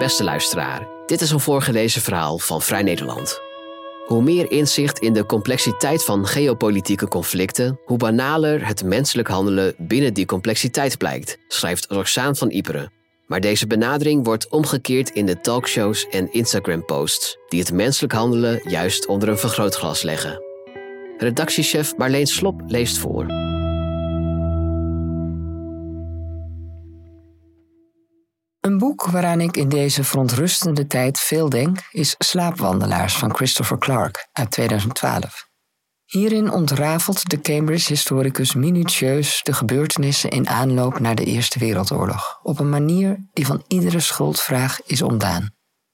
Beste luisteraar, dit is een voorgelezen verhaal van Vrij Nederland. Hoe meer inzicht in de complexiteit van geopolitieke conflicten, hoe banaler het menselijk handelen binnen die complexiteit blijkt, schrijft Roxaan van Iperen. Maar deze benadering wordt omgekeerd in de talkshows en Instagram-posts, die het menselijk handelen juist onder een vergrootglas leggen. Redactiechef Marleen Slop leest voor. Een boek waaraan ik in deze verontrustende tijd veel denk, is Slaapwandelaars van Christopher Clark uit 2012. Hierin ontrafelt de Cambridge-historicus minutieus de gebeurtenissen in aanloop naar de Eerste Wereldoorlog op een manier die van iedere schuldvraag is ontdaan.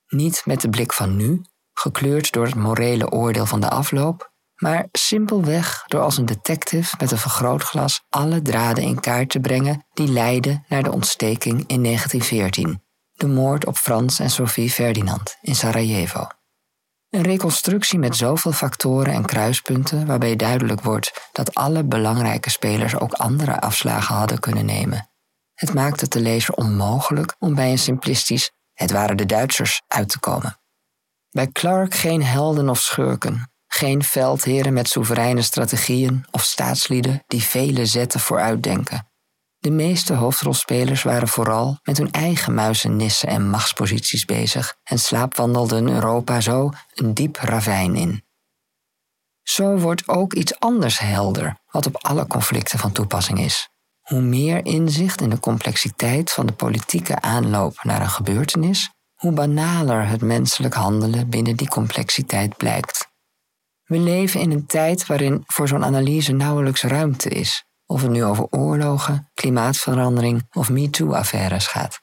Niet met de blik van nu, gekleurd door het morele oordeel van de afloop, maar simpelweg door als een detective met een vergrootglas alle draden in kaart te brengen die leidden naar de ontsteking in 1914, de moord op Frans en Sophie Ferdinand in Sarajevo. Een reconstructie met zoveel factoren en kruispunten waarbij duidelijk wordt dat alle belangrijke spelers ook andere afslagen hadden kunnen nemen. Het maakt het de lezer onmogelijk om bij een simplistisch het waren de Duitsers uit te komen. Bij Clark geen helden of schurken, geen veldheren met soevereine strategieën of staatslieden die vele zetten vooruitdenken. De meeste hoofdrolspelers waren vooral met hun eigen muizenissen en machtsposities bezig en slaapwandelden Europa zo een diep ravijn in. Zo wordt ook iets anders helder, wat op alle conflicten van toepassing is. Hoe meer inzicht in de complexiteit van de politieke aanloop naar een gebeurtenis, hoe banaler het menselijk handelen binnen die complexiteit blijkt. We leven in een tijd waarin voor zo'n analyse nauwelijks ruimte is, of het nu over oorlogen, klimaatverandering of MeToo-affaires gaat.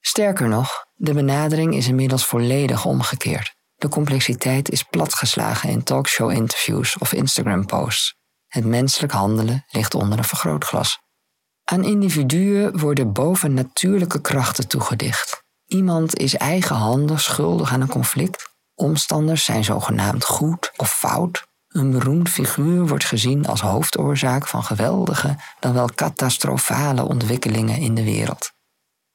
Sterker nog, de benadering is inmiddels volledig omgekeerd. De complexiteit is platgeslagen in talkshow-interviews of Instagram-posts. Het menselijk handelen ligt onder een vergrootglas. Aan individuen worden bovennatuurlijke krachten toegedicht. Iemand is eigenhandig schuldig aan een conflict Omstanders zijn zogenaamd goed of fout. Een beroemd figuur wordt gezien als hoofdoorzaak van geweldige, dan wel catastrofale ontwikkelingen in de wereld.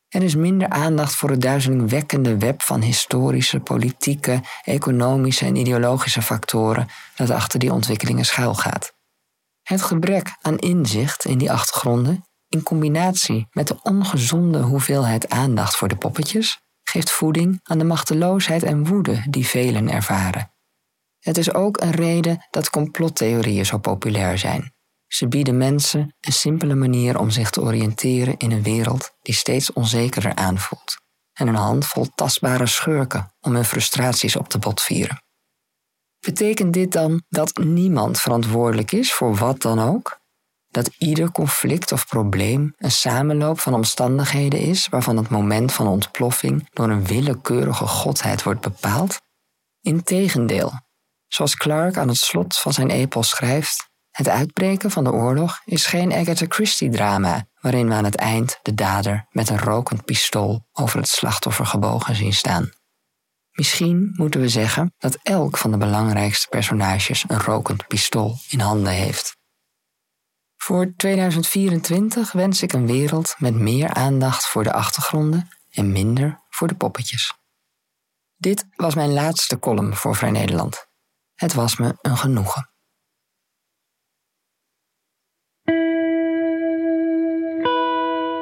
Er is minder aandacht voor het duizelingwekkende web van historische, politieke, economische en ideologische factoren dat achter die ontwikkelingen schuilgaat. Het gebrek aan inzicht in die achtergronden, in combinatie met de ongezonde hoeveelheid aandacht voor de poppetjes, geeft voeding aan de machteloosheid en woede die velen ervaren. Het is ook een reden dat complottheorieën zo populair zijn. Ze bieden mensen een simpele manier om zich te oriënteren in een wereld die steeds onzekerder aanvoelt, en een handvol tastbare schurken om hun frustraties op te botvieren. Betekent dit dan dat niemand verantwoordelijk is voor wat dan ook? Dat ieder conflict of probleem een samenloop van omstandigheden is waarvan het moment van ontploffing door een willekeurige godheid wordt bepaald? Integendeel, zoals Clark aan het slot van zijn epos schrijft, het uitbreken van de oorlog is geen Agatha Christie-drama waarin we aan het eind de dader met een rokend pistool over het slachtoffer gebogen zien staan. Misschien moeten we zeggen dat elk van de belangrijkste personages een rokend pistool in handen heeft. Voor 2024 wens ik een wereld met meer aandacht voor de achtergronden en minder voor de poppetjes. Dit was mijn laatste column voor Vrij Nederland. Het was me een genoegen.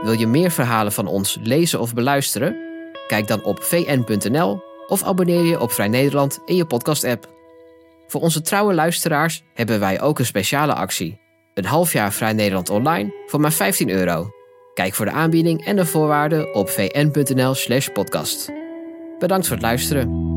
Wil je meer verhalen van ons lezen of beluisteren? Kijk dan op vn.nl of abonneer je op Vrij Nederland in je podcast-app. Voor onze trouwe luisteraars hebben wij ook een speciale actie. Een half jaar Vrij Nederland online voor maar 15 euro. Kijk voor de aanbieding en de voorwaarden op vn.nl/slash podcast. Bedankt voor het luisteren.